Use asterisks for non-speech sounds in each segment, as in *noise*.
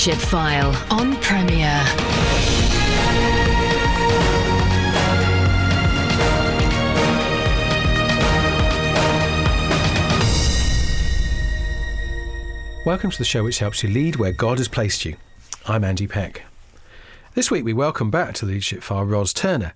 File on Premier. Welcome to the show which helps you lead where God has placed you. I'm Andy Peck. This week we welcome back to Leadership File Ros Turner.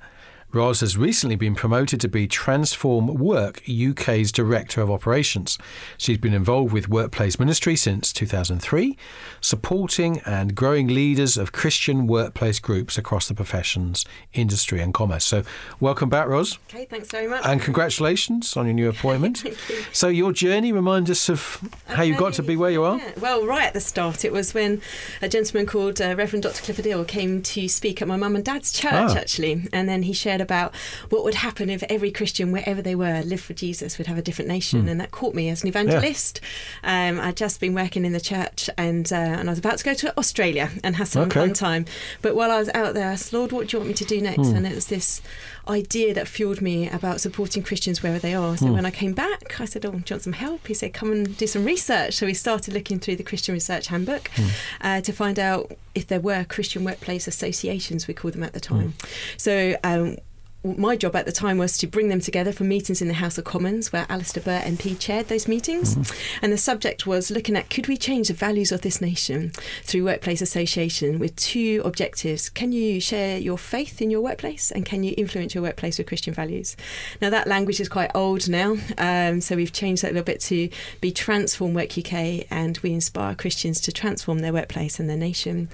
Ros has recently been promoted to be Transform Work UK's Director of Operations. She's been involved with workplace ministry since 2003, supporting and growing leaders of Christian workplace groups across the professions, industry, and commerce. So, welcome back, Ros. Okay, thanks very much. And congratulations on your new *laughs* appointment. Thank you. So, your journey, remind us of how you got to be where you are. Yeah. Well, right at the start, it was when a gentleman called uh, Reverend Dr. Clifford Hill came to speak at my mum and dad's church, Ah. actually. And then he shared about what would happen if every Christian, wherever they were, lived for Jesus, would have a different nation. Hmm. And that caught me as an evangelist. Um, I'd just been working in the church and, uh, and I was about to go to Australia and have some Okay. fun time. But while I was out there, I said, Lord, what do you want me to do next? Hmm. And it was this idea that fueled me about supporting Christians wherever they are. So when I came back, I said, "Oh, do you want some help?" He said, "Come and do some research." So we started looking through the Christian Research Handbook Hmm. uh, to find out if there were Christian workplace associations, we called them at the time. Hmm. So. Um, my job at the time was to bring them together for meetings in the House of Commons, where Alistair Burt MP chaired those meetings. And the subject was looking at could we change the values of this nation through workplace association with two objectives. Can you share your faith in your workplace and can you influence your workplace with Christian values? Now, that language is quite old now, um, so we've changed that a little bit to be Transform Work UK and we inspire Christians to transform their workplace and their nation.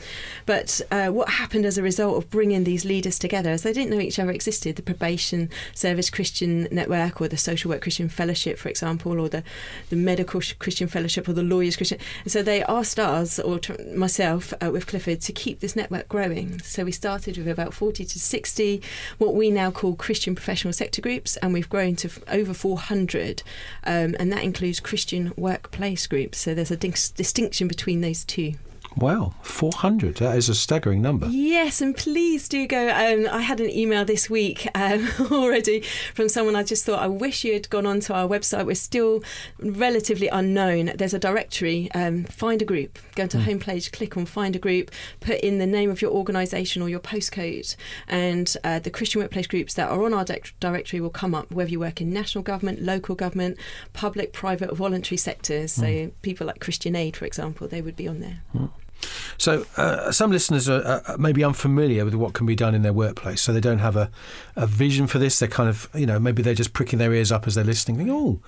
But uh, what happened as a result of bringing these leaders together, as they didn't know each other existed, the Probation Service Christian Network or the Social Work Christian Fellowship, for example, or the, the Medical Christian Fellowship or the Lawyers Christian. And so they asked us, or tr- myself uh, with Clifford, to keep this network growing. So we started with about 40 to 60, what we now call Christian professional sector groups, and we've grown to f- over 400. Um, and that includes Christian workplace groups. So there's a dis- distinction between those two. Wow, 400. That is a staggering number. Yes, and please do go. Um, I had an email this week um, *laughs* already from someone. I just thought, I wish you had gone onto our website. We're still relatively unknown. There's a directory. Um, find a group. Go to homepage, click on find a group, put in the name of your organisation or your postcode, and uh, the Christian workplace groups that are on our dec- directory will come up. Whether you work in national government, local government, public, private, or voluntary sectors. So people like Christian Aid, for example, they would be on there. So, uh, some listeners are maybe unfamiliar with what can be done in their workplace, so they don't have a, a vision for this. They're kind of, you know, maybe they're just pricking their ears up as they're listening, oh,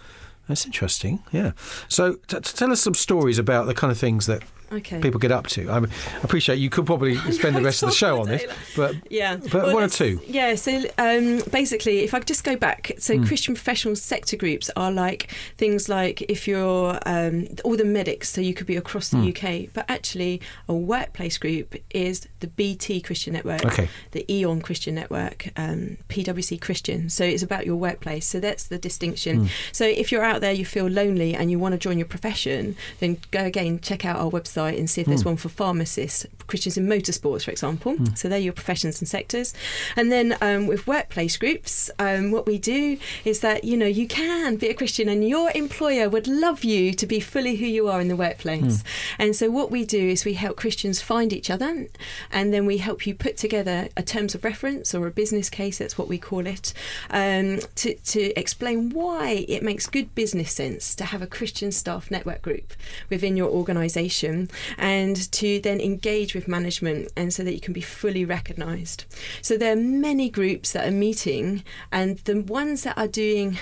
that's interesting. Yeah. So, t- t- tell us some stories about the kind of things that Okay. people get up to. I, I appreciate you could probably *laughs* spend the rest of the show on this, but Yeah, But Well, one or two. Yeah, so um, basically, if I just go back, so Hmm. Christian professional sector groups are like things like if you're um, all the medics, so you could be across the Hmm. UK, but actually a workplace group is the BT Christian Network, Okay. the E.ON Christian Network, um, PwC Christian. So it's about your workplace. So that's the distinction. Hmm. So if you're out there, you feel lonely, and you want to join your profession, then go again, check out our website and see if there's one for pharmacists, Christians in motorsports, for example. So they're your professions and sectors. And then um, with workplace groups, um, what we do is that you know you can be a Christian, and your employer would love you to be fully who you are in the workplace. And so what we do is we help Christians find each other, and then we help you put together a terms of reference or a business case. That's what we call it, um, to to explain why it makes good business sense to have a Christian staff network group within your organisation, and to then engage with management, and so that you can be fully recognised. So there are many groups that are meeting, and the ones that are doing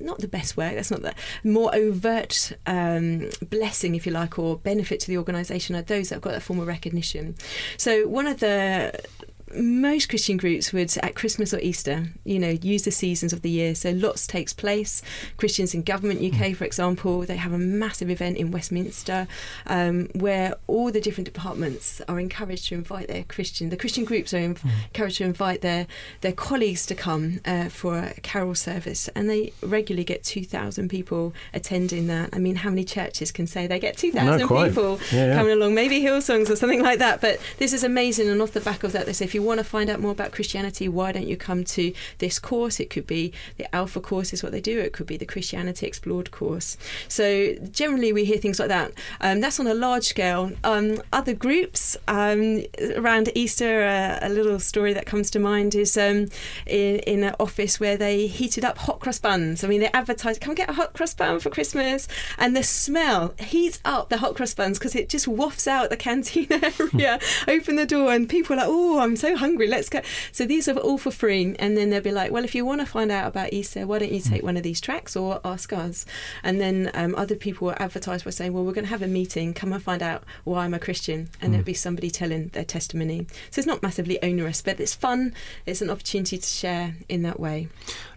not the best work, that's not the more overt um, blessing, if you like, or benefit to the organisation are those that have got that form of recognition. So, one of the most Christian groups would at Christmas or Easter, you know, use the seasons of the year. So lots takes place. Christians in Government UK, for example, they have a massive event in Westminster um, where all the different departments are encouraged to invite their Christian. The Christian groups are in- encouraged to invite their their colleagues to come uh, for a carol service, and they regularly get two thousand people attending that. I mean, how many churches can say they get two thousand people Yeah, yeah. coming along? Maybe Hillsongs or something like that. But this is amazing, and off the back of that, they say if you you want to find out more about Christianity, why don't you come to this course? It could be the Alpha course, is what they do. It could be the Christianity Explored course. So generally, we hear things like that. Um, that's on a large scale. Um, other groups um, around Easter, uh, a little story that comes to mind is um, in, in an office where they heated up hot cross buns. I mean, they advertised, "Come get a hot cross bun for Christmas," and the smell heats up the hot cross buns because it just wafts out the canteen *laughs* area. Open the door, and people are like, "Oh, I'm so hungry. Let's go." So these are all for free, and then they'll be like, "Well, if you want to find out about Easter, why don't you take one of these tracks or ask us?" And then um, other people will advertise by saying, "Well, we're going to have a meeting. Come and find out why I'm a Christian," and there'll be somebody telling their testimony. So it's not massively onerous, but it's fun. It's an opportunity to share in that way.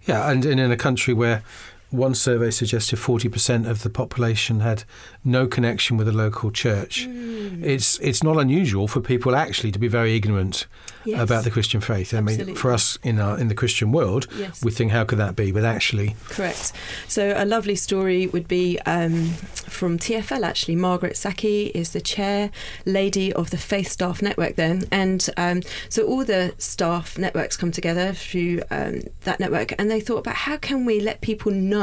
Yeah, and, and in a country where one survey suggested 40% of the population had no connection with a local church. Mm. It's it's not unusual for people actually to be very ignorant Yes. about the Christian faith. I mean, for us in our in the Christian world, Yes. we think how could that be? But actually, Correct. So a lovely story would be um, from TFL. Actually, Margaret Saki is the chair lady of the Faith Staff Network then, and um, so all the staff networks come together through um, that network, and they thought about how can we let people know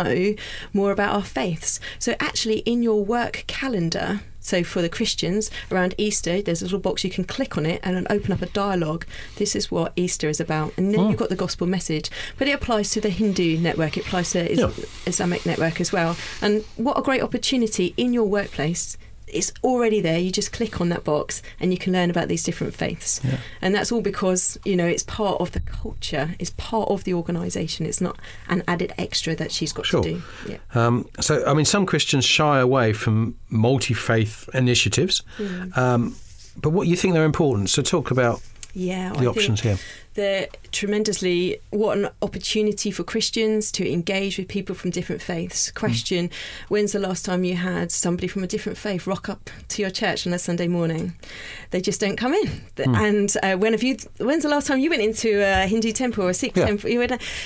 more about our faiths. So actually, in your work calendar. So for the Christians around Easter, there's a little box you can click on it and open up a dialogue. This is what Easter is about, and then Hmm. you've got the gospel message. But it applies to the Hindu network. It applies to Is- Yeah. Islamic network as well. And what a great opportunity in your workplace. It's already there. You just click on that box and you can learn about these different faiths. Yeah. And that's all because, you know, it's part of the culture, it's part of the organisation. It's not an added extra that she's got Sure. to do. Yeah. um, so I mean, some Christians shy away from multi faith initiatives. Mm. Um, but what you think they're important? So talk about Yeah. the options here. They're tremendously what an opportunity for Christians to engage with people from different faiths. Mm. Question: When's the last time you had somebody from a different faith rock up to your church on a Sunday morning? They just don't come in. The- mm. And uh, when have you? When's the last time you went into a Hindu temple or a Sikh Yeah. temple?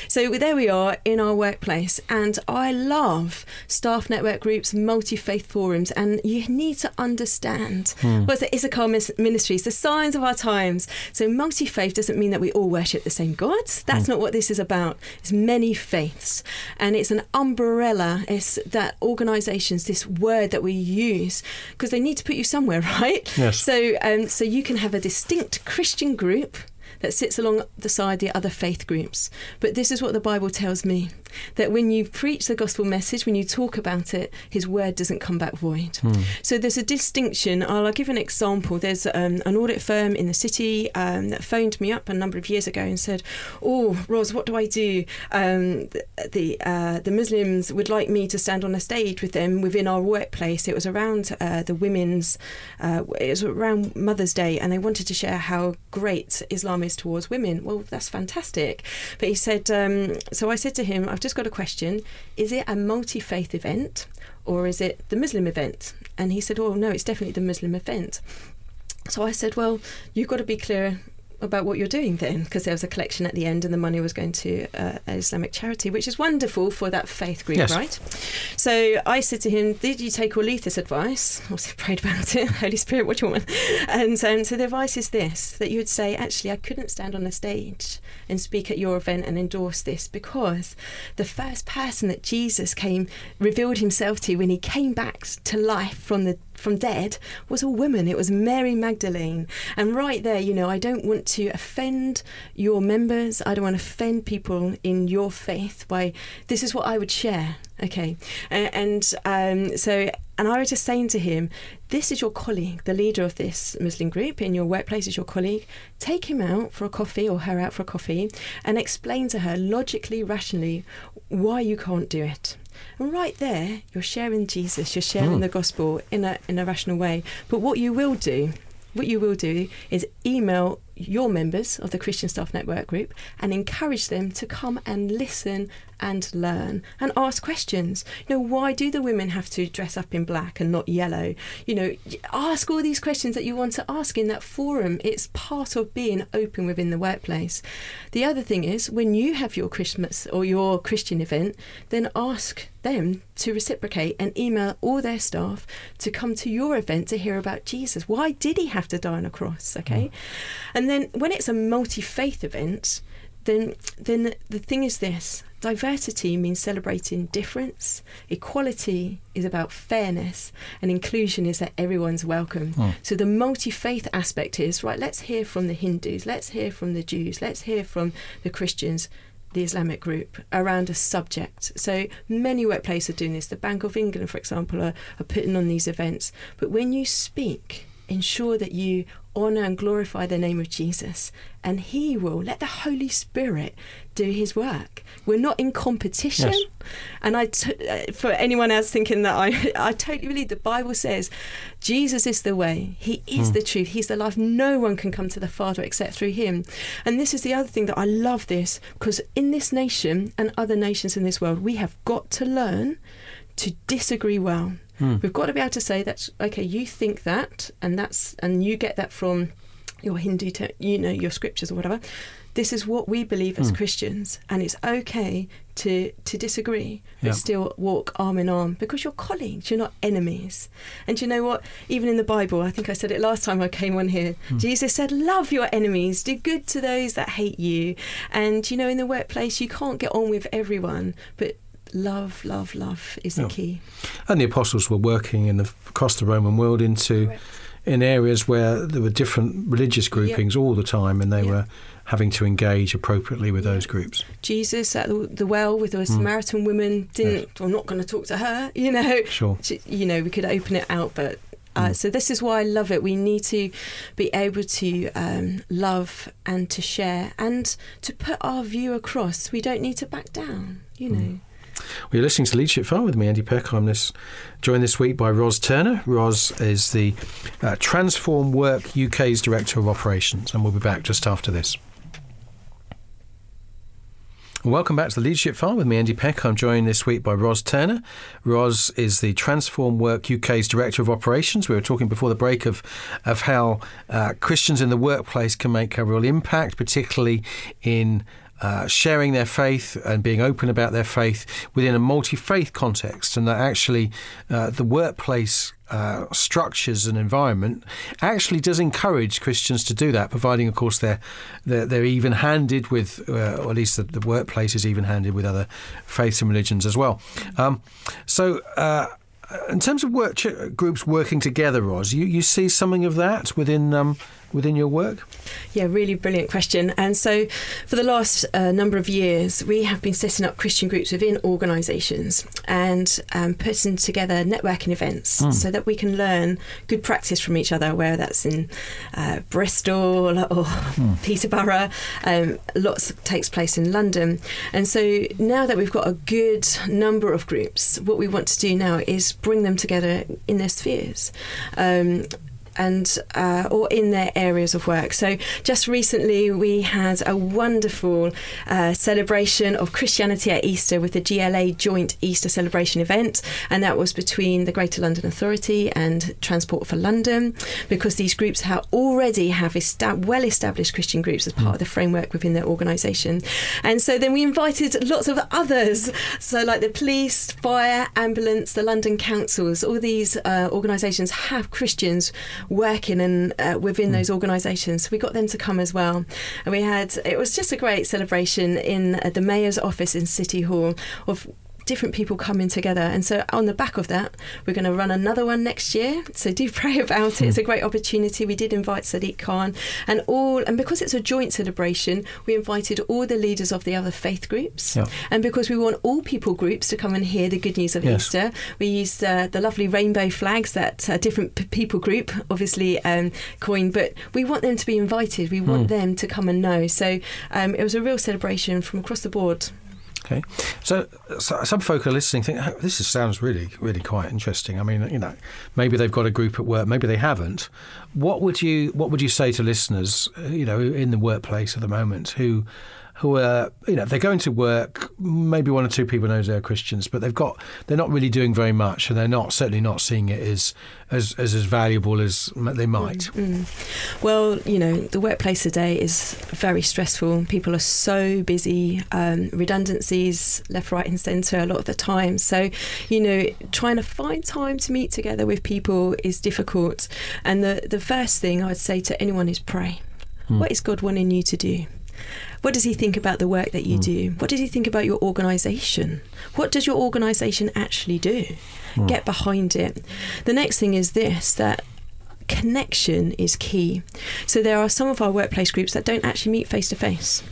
So there we are in our workplace, and I love staff network groups, multi faith forums, and you need to understand hmm. what's the Issachar mis- ministries, the signs of our times. So multi faith doesn't mean that we all worship the same gods. That's not what this is about. It's many faiths, and it's an umbrella. It's that organisations, this word that we use, because they need to put you somewhere, *laughs* right? Yes. So, um, so you can have a distinct Christian group that sits along the side the other faith groups. But this is what the Bible tells me that when you preach the gospel message, when you talk about it, his word doesn't come back void. So there's a distinction. I'll, I'll give an example. There's um, an audit firm in the city um, that phoned me up a number of years ago and said, Oh, Ros, what do I do? Um, the the, uh, the Muslims would like me to stand on a stage with them within our workplace. It was around uh, the women's, uh, it was around Mother's Day, and they wanted to share how great Islam is towards women. Well, that's fantastic. But he said, um, so I said to him, I've just got a question. Is it a multi faith event or is it the Muslim event? And he said, Oh, no, it's definitely the Muslim event. So I said, Well, you've got to be clear about what you're doing then, because there was a collection at the end and the money was going to uh, an Islamic charity, which is wonderful for that faith group, Yes. right? So I said to him, Did you take or leave this advice? Obviously, *laughs* prayed about it. *laughs* Holy Spirit, what do you want? And um, so the advice is this that you would say, Actually, I couldn't stand on a stage and speak at your event and endorse this because the first person that Jesus came, revealed himself to when he came back to life from the from dead was a woman. It was Mary Magdalene. And right there, you know, I don't want to offend your members. I don't want to offend people in your faith by this is what I would share. Okay. And um, so, and I was just saying to him, this is your colleague, the leader of this Muslim group in your workplace is your colleague. Take him out for a coffee or her out for a coffee and explain to her logically, rationally why you can't do it. And right there, you're sharing Jesus, you're sharing hmm. the gospel in a in a rational way. But what you will do, what you will do is email your members of the Christian Staff Network group and encourage them to come and listen and learn and ask questions. You know, why do the women have to dress up in black and not yellow? You know, ask all these questions that you want to ask in that forum. It's part of being open within the workplace. The other thing is when you have your Christmas or your Christian event, then ask them to reciprocate and email all their staff to come to your event to hear about Jesus. Why did he have to die on a cross? Okay. Mm. And then when it's a multi faith event, then then the thing is this diversity means celebrating difference equality is about fairness and inclusion is that everyone's welcome mm. so the multi-faith aspect is right let's hear from the hindus let's hear from the jews let's hear from the christians the Islamic group around a subject. So many workplaces are doing this. The Bank of England, for example, are, are putting on these events. But when you speak, ensure that you honour and glorify the name of Jesus, and He will let the Holy Spirit do His work. We're not in competition. Yes. And I, t- uh, for anyone else thinking that I, *laughs* I totally believe the Bible says Jesus is the way, He is mm. the truth, He's the life. No one can come to the Father except through Him. And this is the other thing that I love this because in this nation and other nations in this world, we have got to learn to disagree well. Hmm. We've got to be able to say that okay, you think that, and that's and you get that from your Hindu, te- you know, your scriptures or whatever. This is what we believe as hmm. Christians, and it's okay to to disagree, but yeah. still walk arm in arm because you're colleagues, you're not enemies. And you know what? Even in the Bible, I think I said it last time I came on here. Hmm. Jesus said, "Love your enemies, do good to those that hate you." And you know, in the workplace, you can't get on with everyone, but love, love, love is the yeah. key. And the apostles were working in the, across the Roman world into Correct. in areas where there were different religious groupings all the time, and they were having to engage appropriately with those groups. Jesus at the, the well with the mm. Samaritan woman didn't. Yes. I'm not going to talk to her. *laughs* You know. Sure. You know, we could open it out, but uh, mm. so this is why I love it. We need to be able to um, love and to share and to put our view across. We don't need to back down. You mm. know. Mm. Well, you're listening to Leadership File with me, Andy Peck. I'm this, joined this week by Ros Turner. Ros is the uh, Transform Work UK's Director of Operations, and we'll be back just after this. Welcome back to the Leadership File with me, Andy Peck. I'm joined this week by Ros Turner. Ros is the Transform Work UK's Director of Operations. We were talking before the break of, of how uh, Christians in the workplace can make a real impact, particularly in uh, sharing their faith and being open about their faith within a multi faith context, and that actually uh, the workplace uh, structures and environment actually does encourage Christians to do that, providing, of course, they're they're, they're even-handed with, uh, or at least the, the, workplace is even-handed with other faiths and religions as well. Um, so. Uh, in terms of work groups working together, Ros, you, you see something of that within um, within your work? Yeah, really brilliant question. And so, for the last uh, number of years, we have been setting up Christian groups within organisations and um, putting together networking events mm. so that we can learn good practice from each other, whether that's in uh, Bristol or mm. Peterborough. Um, lots takes place in London. And so, now that we've got a good number of groups, what we want to do now is bring them together in their spheres. Um, and uh, or in their areas of work. So just recently we had a wonderful uh, celebration of Christianity at Easter with the GLA joint Easter celebration event, and that was between the Greater London Authority and Transport for London, because these groups have already have esta- well-established Christian groups as part of the framework within their organisation, and so then we invited lots of others, so like the police, fire, ambulance, the London councils, all these uh, organisations have Christians working and uh, within mm. those organisations. So we got them to come as well, and we had it was just a great celebration in uh, the mayor's office in City Hall of different people coming together. And so, on the back of that, we're going to run another one next year. So, do *laughs* pray about it. It's a great opportunity. We did invite Sadiq Khan and all, and because it's a joint celebration, we invited all the leaders of the other faith groups. Yeah. And because we want all people groups to come and hear the good news of yes. Easter, we used uh, the lovely rainbow flags that a different p- people group obviously um, coined, but we want them to be invited. We want mm. them to come and know. So, um, it was a real celebration from across the board. Okay, so, so, some folk are listening, think oh, this is, sounds really, really quite interesting. I mean, you know, maybe they've got a group at work, maybe they haven't. What would you What would you say to listeners, uh, you know, in the workplace at the moment who who are, you know, they're going to work. Maybe one or two people know they're Christians, but they've got they're not really doing very much, and they're not certainly not seeing it as as as, as valuable as they might. Mm. Well, you know, the workplace today is very stressful. People are so busy, um, redundancies left, right, and centre a lot of the time. So, you know, trying to find time to meet together with people is difficult. And the the first thing I'd say to anyone is pray. Hmm. What is God wanting you to do? What does he think about the work that you Hmm. do? What does he think about your organisation? What does your organisation actually do? Hmm. Get behind it. The next thing is this that connection is key. So there are some of our workplace groups that don't actually meet face to face.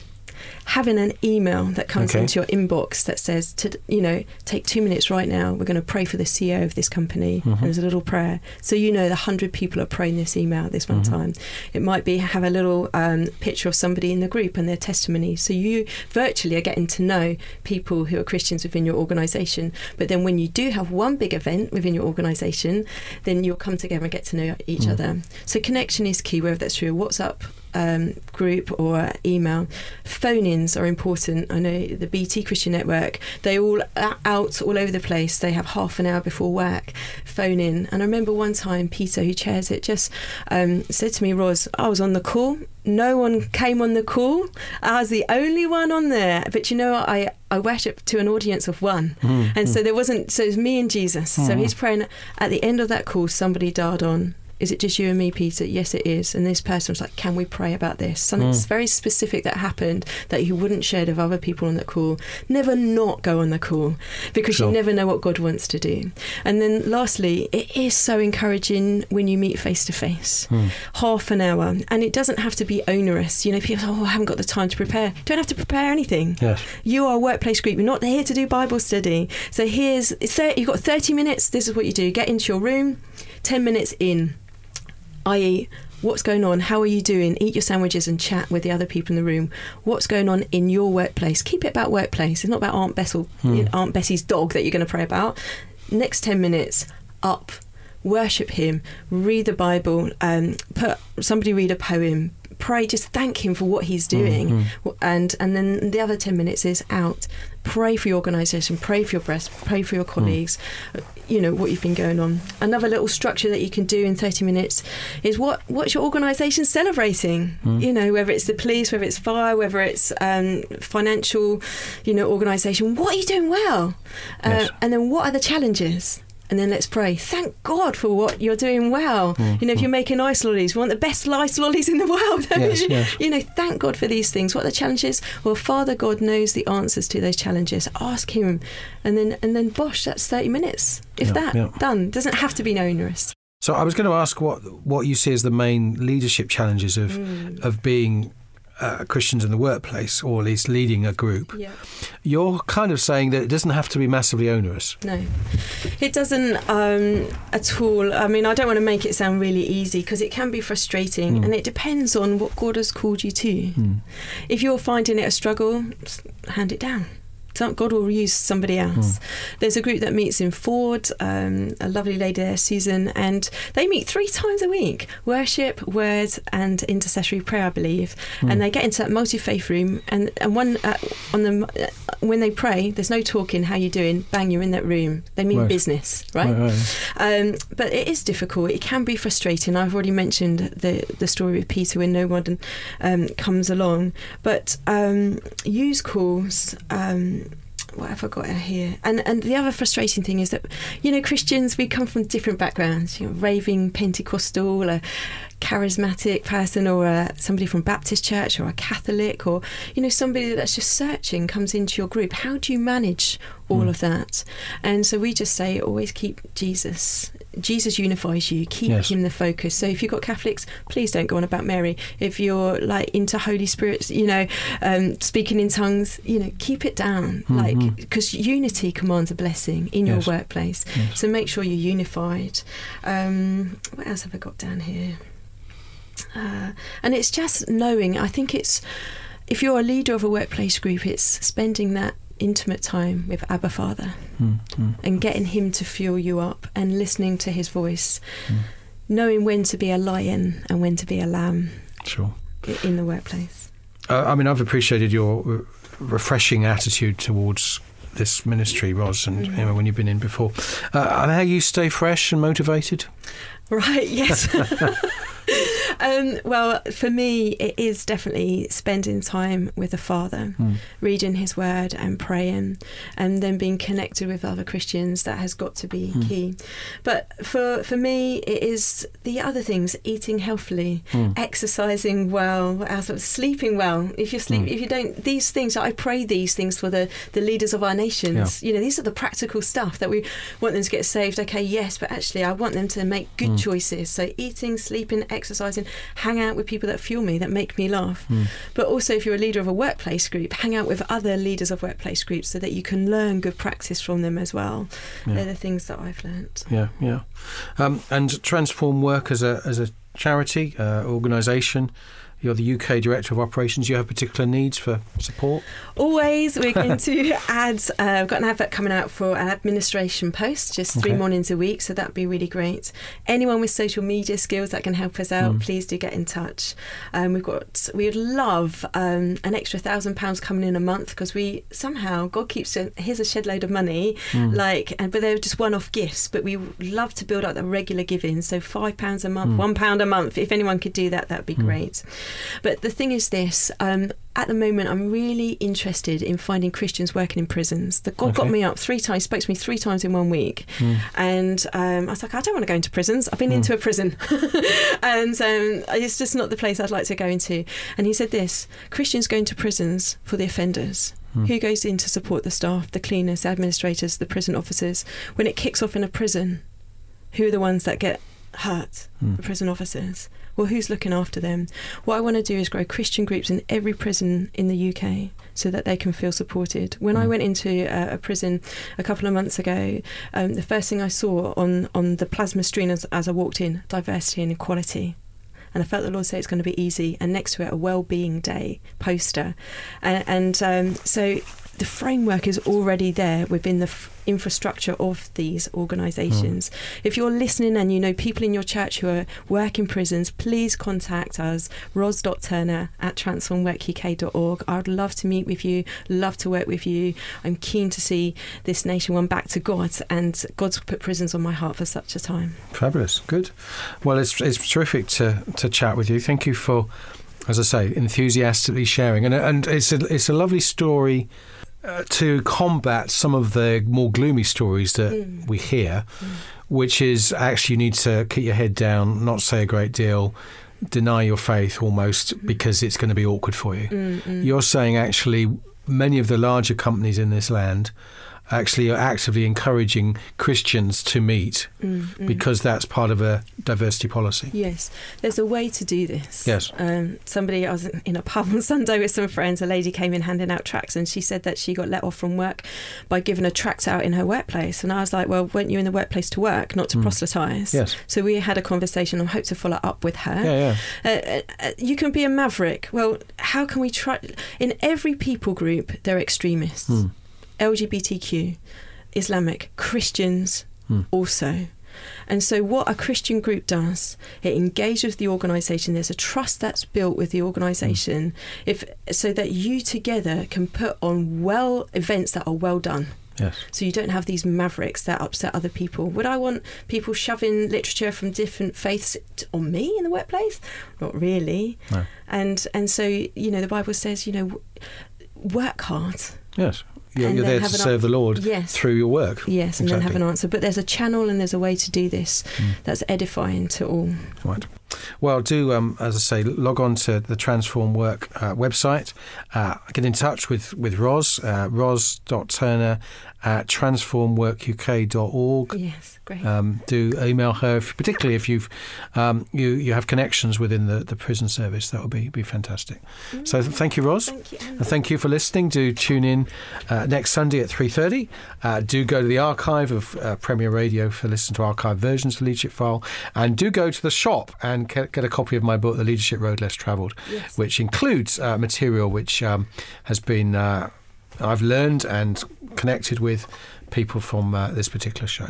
Having an email that comes Okay. into your inbox that says, to, you know, take two minutes right now. We're going to pray for the CEO of this company. Mm-hmm. And there's a little prayer, so you know the hundred people are praying this email at this one Mm-hmm. time. It might be have a little um, picture of somebody in the group and their testimony. So you virtually are getting to know people who are Christians within your organisation. But then when you do have one big event within your organisation, then you'll come together and get to know each Mm. other. So connection is key, whether that's through a WhatsApp um, group or email. Phone-ins are important. I know the BT Christian Network, they all are out all over the place. They have half an hour before work, phone in. And I remember one time Peter, who chairs it, just um, said to me, Ros, I was on the call. No one came on the call. I was the only one on there. But you know? I, I worship to an audience of one. And so there wasn't, so it was me and Jesus. So he's praying. At the end of that call, somebody dialed on. Is it just you and me, Peter? Yes, it is. And this person was like, Can we pray about this? Something hmm. very specific that happened that you wouldn't share with other people on the call. Never not go on the call because Sure. you never know what God wants to do. And then lastly, it is so encouraging when you meet face to face. Hmm. Half an hour. And it doesn't have to be onerous. You know, people say, Oh, I haven't got the time to prepare. You don't have to prepare anything. Yes. You are a workplace group. You're not here to do Bible study. So here's you've got 30 minutes. This is what you do. Get into your room. 10 minutes in, i.e., what's going on? How are you doing? Eat your sandwiches and chat with the other people in the room. What's going on in your workplace? Keep it about workplace. It's not about Aunt Bessel, hmm. Aunt Bessie's dog that you're going to pray about. Next 10 minutes, up, worship Him, read the Bible, um, put somebody read a poem. Pray, just thank him for what he's hmm, doing, hmm. and and then the other ten minutes is out. Pray for your organisation, pray for your breast, pray for your colleagues. You know what you've been going on. Another little structure that you can do in thirty minutes is what what's your organisation celebrating? You know whether it's the police, whether it's fire, whether it's um, financial, you know organisation. What are you doing well? Uh, Yes. And then what are the challenges? And then let's pray. Thank God for what you're doing well. Mm, you know, if mm. you're making ice lollies, we want the best ice lollies in the world. Yes, yes. You know, thank God for these things. What are the challenges? Well, Father God knows the answers to those challenges. Ask Him, and then and then bosh, that's thirty minutes. If Yeah, that yeah. done, doesn't have to be onerous. So I was going to ask what what you see as the main leadership challenges of mm. of being uh, Christians in the workplace, or at least leading a group. Yeah. You're kind of saying that it doesn't have to be massively onerous. No, it doesn't um, at all. I mean, I don't want to make it sound really easy because it can be frustrating, and it depends on what God has called you to. If you're finding it a struggle, hand it down. God will use somebody else. There's a group that meets in Ford, um, a lovely lady there, Susan, and they meet three times a week worship, word, and intercessory prayer, I believe. And they get into that multi faith room, and, and one uh, on them, uh, when they pray, there's no talking, how you doing? Bang, you're in that room. They mean Right. business, right? Um, but it is difficult. It can be frustrating. I've already mentioned the the story with Peter when no one um, comes along. But um, use calls. What have I got here? And and the other frustrating thing is that you know Christians we come from different backgrounds. You know, raving Pentecostal, a charismatic person, or a, somebody from Baptist church, or a Catholic, or you know somebody that's just searching comes into your group. How do you manage all of that? And so we just say always keep Jesus. Jesus unifies you. Keep Yes. him the focus. So if you've got Catholics, please don't go on about Mary. If you're like into Holy Spirit, you know, um, speaking in tongues, you know, keep it down. Like because unity commands a blessing in your workplace. Yes. So make sure you're unified. Um, what else have I got down here? Uh, and it's just knowing. I think it's if you're a leader of a workplace group, it's spending that intimate time with Abba Father and getting him to fuel you up and listening to his voice, knowing when to be a lion and when to be a lamb Sure. in the workplace. Uh, I mean, I've appreciated your refreshing attitude towards this ministry, Ros, and you know, when you've been in before. Uh, and how you stay fresh and motivated? Right, yes. *laughs* um, well, for me, it is definitely spending time with the Father, Hmm. reading His Word and praying, and then being connected with other Christians. That has got to be Hmm. key. But for for me, it is the other things: eating healthily, Hmm. exercising well, as- sleeping well. If you sleep, Hmm. if you don't, these things. I pray these things for the the leaders of our nations. You know, these are the practical stuff that we want them to get saved. Okay, yes, but actually, I want them to make Hmm. good choices. So eating, sleeping, exercising, hang out with people that fuel me, that make me laugh. Hmm. But also, if you're a leader of a workplace group, hang out with other leaders of workplace groups so that you can learn good practice from them as well. Yeah. They're the things that I've learnt. Yeah, yeah. Um, and Transform Work as a as a charity uh, organisation. You're the UK Director of Operations. You have particular needs for support. Always, we're going *laughs* to add. Uh, we've got an advert coming out for an administration post, just three Okay. mornings a week, so that'd be really great. Anyone with social media skills that can help us out, Mm. please do get in touch. Um, we've got. We would love um, an extra thousand pounds coming in a month because we somehow God keeps. Here's a shed load of money, Mm. like, and but they're just one-off gifts. But we love to build up the regular giving. So five pounds a month, Mm. one pound a month. If anyone could do that, that'd be Mm. great. But the thing is this. Um, at the moment, I'm really interested in finding Christians working in prisons. The God got me up three times, spoke to me three times in one week, Mm. and um, I was like, I don't want to go into prisons. I've been Mm. into a prison, *laughs* and um, it's just not the place I'd like to go into. And he said this: Christians go into prisons for the offenders. Mm. Who goes in to support the staff, the cleaners, the administrators, the prison officers? When it kicks off in a prison, who are the ones that get hurt? Mm. The prison officers. Well, who's looking after them? What I want to do is grow Christian groups in every prison in the UK so that they can feel supported. When I Mm. went into a, a prison a couple of months ago, um, the first thing I saw on, on the plasma screen as, as I walked in diversity and equality. And I felt the Lord say it's going to be easy. And next to it, a well-being day poster, and, and um, so the framework is already there within the f- infrastructure of these organisations. If you're listening and you know people in your church who are working prisons, please contact us, ros.turner at transformworkuk.org. I would love to meet with you, love to work with you. I'm keen to see this nation one back to God, and God's put prisons on my heart for such a time. Fabulous, good. Well, it's it's terrific to to chat with you. Thank you for, as I say, enthusiastically sharing, and and it's a it's a lovely story. Uh, to combat some of the more gloomy stories that Mm. we hear, which is actually you need to keep your head down, not say a great deal, deny your faith almost because it's going to be awkward for you. Mm, mm. You're saying actually many of the larger companies in this land actually are actively encouraging Christians to meet Mm, mm. because that's part of a diversity policy. Yes, there's a way to do this. Yes. Um, somebody, I was in a pub *laughs* on Sunday with some friends. A lady came in handing out tracts, and she said that she got let off from work by giving a tract out in her workplace. And I was like, "Well, weren't you in the workplace to work, not to Mm. proselytise?" Yes. So we had a conversation. and hope to follow up with her. Yeah, yeah. Uh, uh, you can be a maverick. Well, how can we try? In every people group, there are extremists. LGBTQ, Islamic, Christians Hmm. also. And so, what a Christian group does, it engages with the organisation. There's a trust that's built with the organisation, if so that you together can put on well events that are well done. Yes. So you don't have these mavericks that upset other people. Would I want people shoving literature from different faiths on me in the workplace? Not really. No. And and so you know the Bible says you know work hard. Yes. You're, you're there to have an serve the Lord Yes. through your work. Yes, and then have an answer. But there's a channel and there's a way to do this Mm. that's edifying to all. Right. Well, do um, as I say, log on to the Transform Work uh, website. Uh, get in touch with with Ros, uh, ros.turner at transformworkuk.org. Yes, great. Um, do email her, if, particularly if you've um, you you have connections within the, the prison service. That would be be fantastic. So thank you, Ros. Thank you. And thank you for listening. Do tune in uh, next Sunday at 3.30. Uh, do go to the archive of uh, Premier Radio for listen to archive versions of the Leadership File. And do go to the shop and get, get a copy of my book, The Leadership Road Less Travelled, Yes. which includes uh, material which um, has been, uh, I've learned and connected with people from uh, this particular show.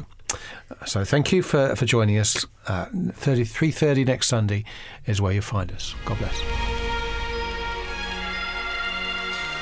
So thank you for, for joining us. Uh, 30, 3.30 next Sunday is where you'll find us. God bless.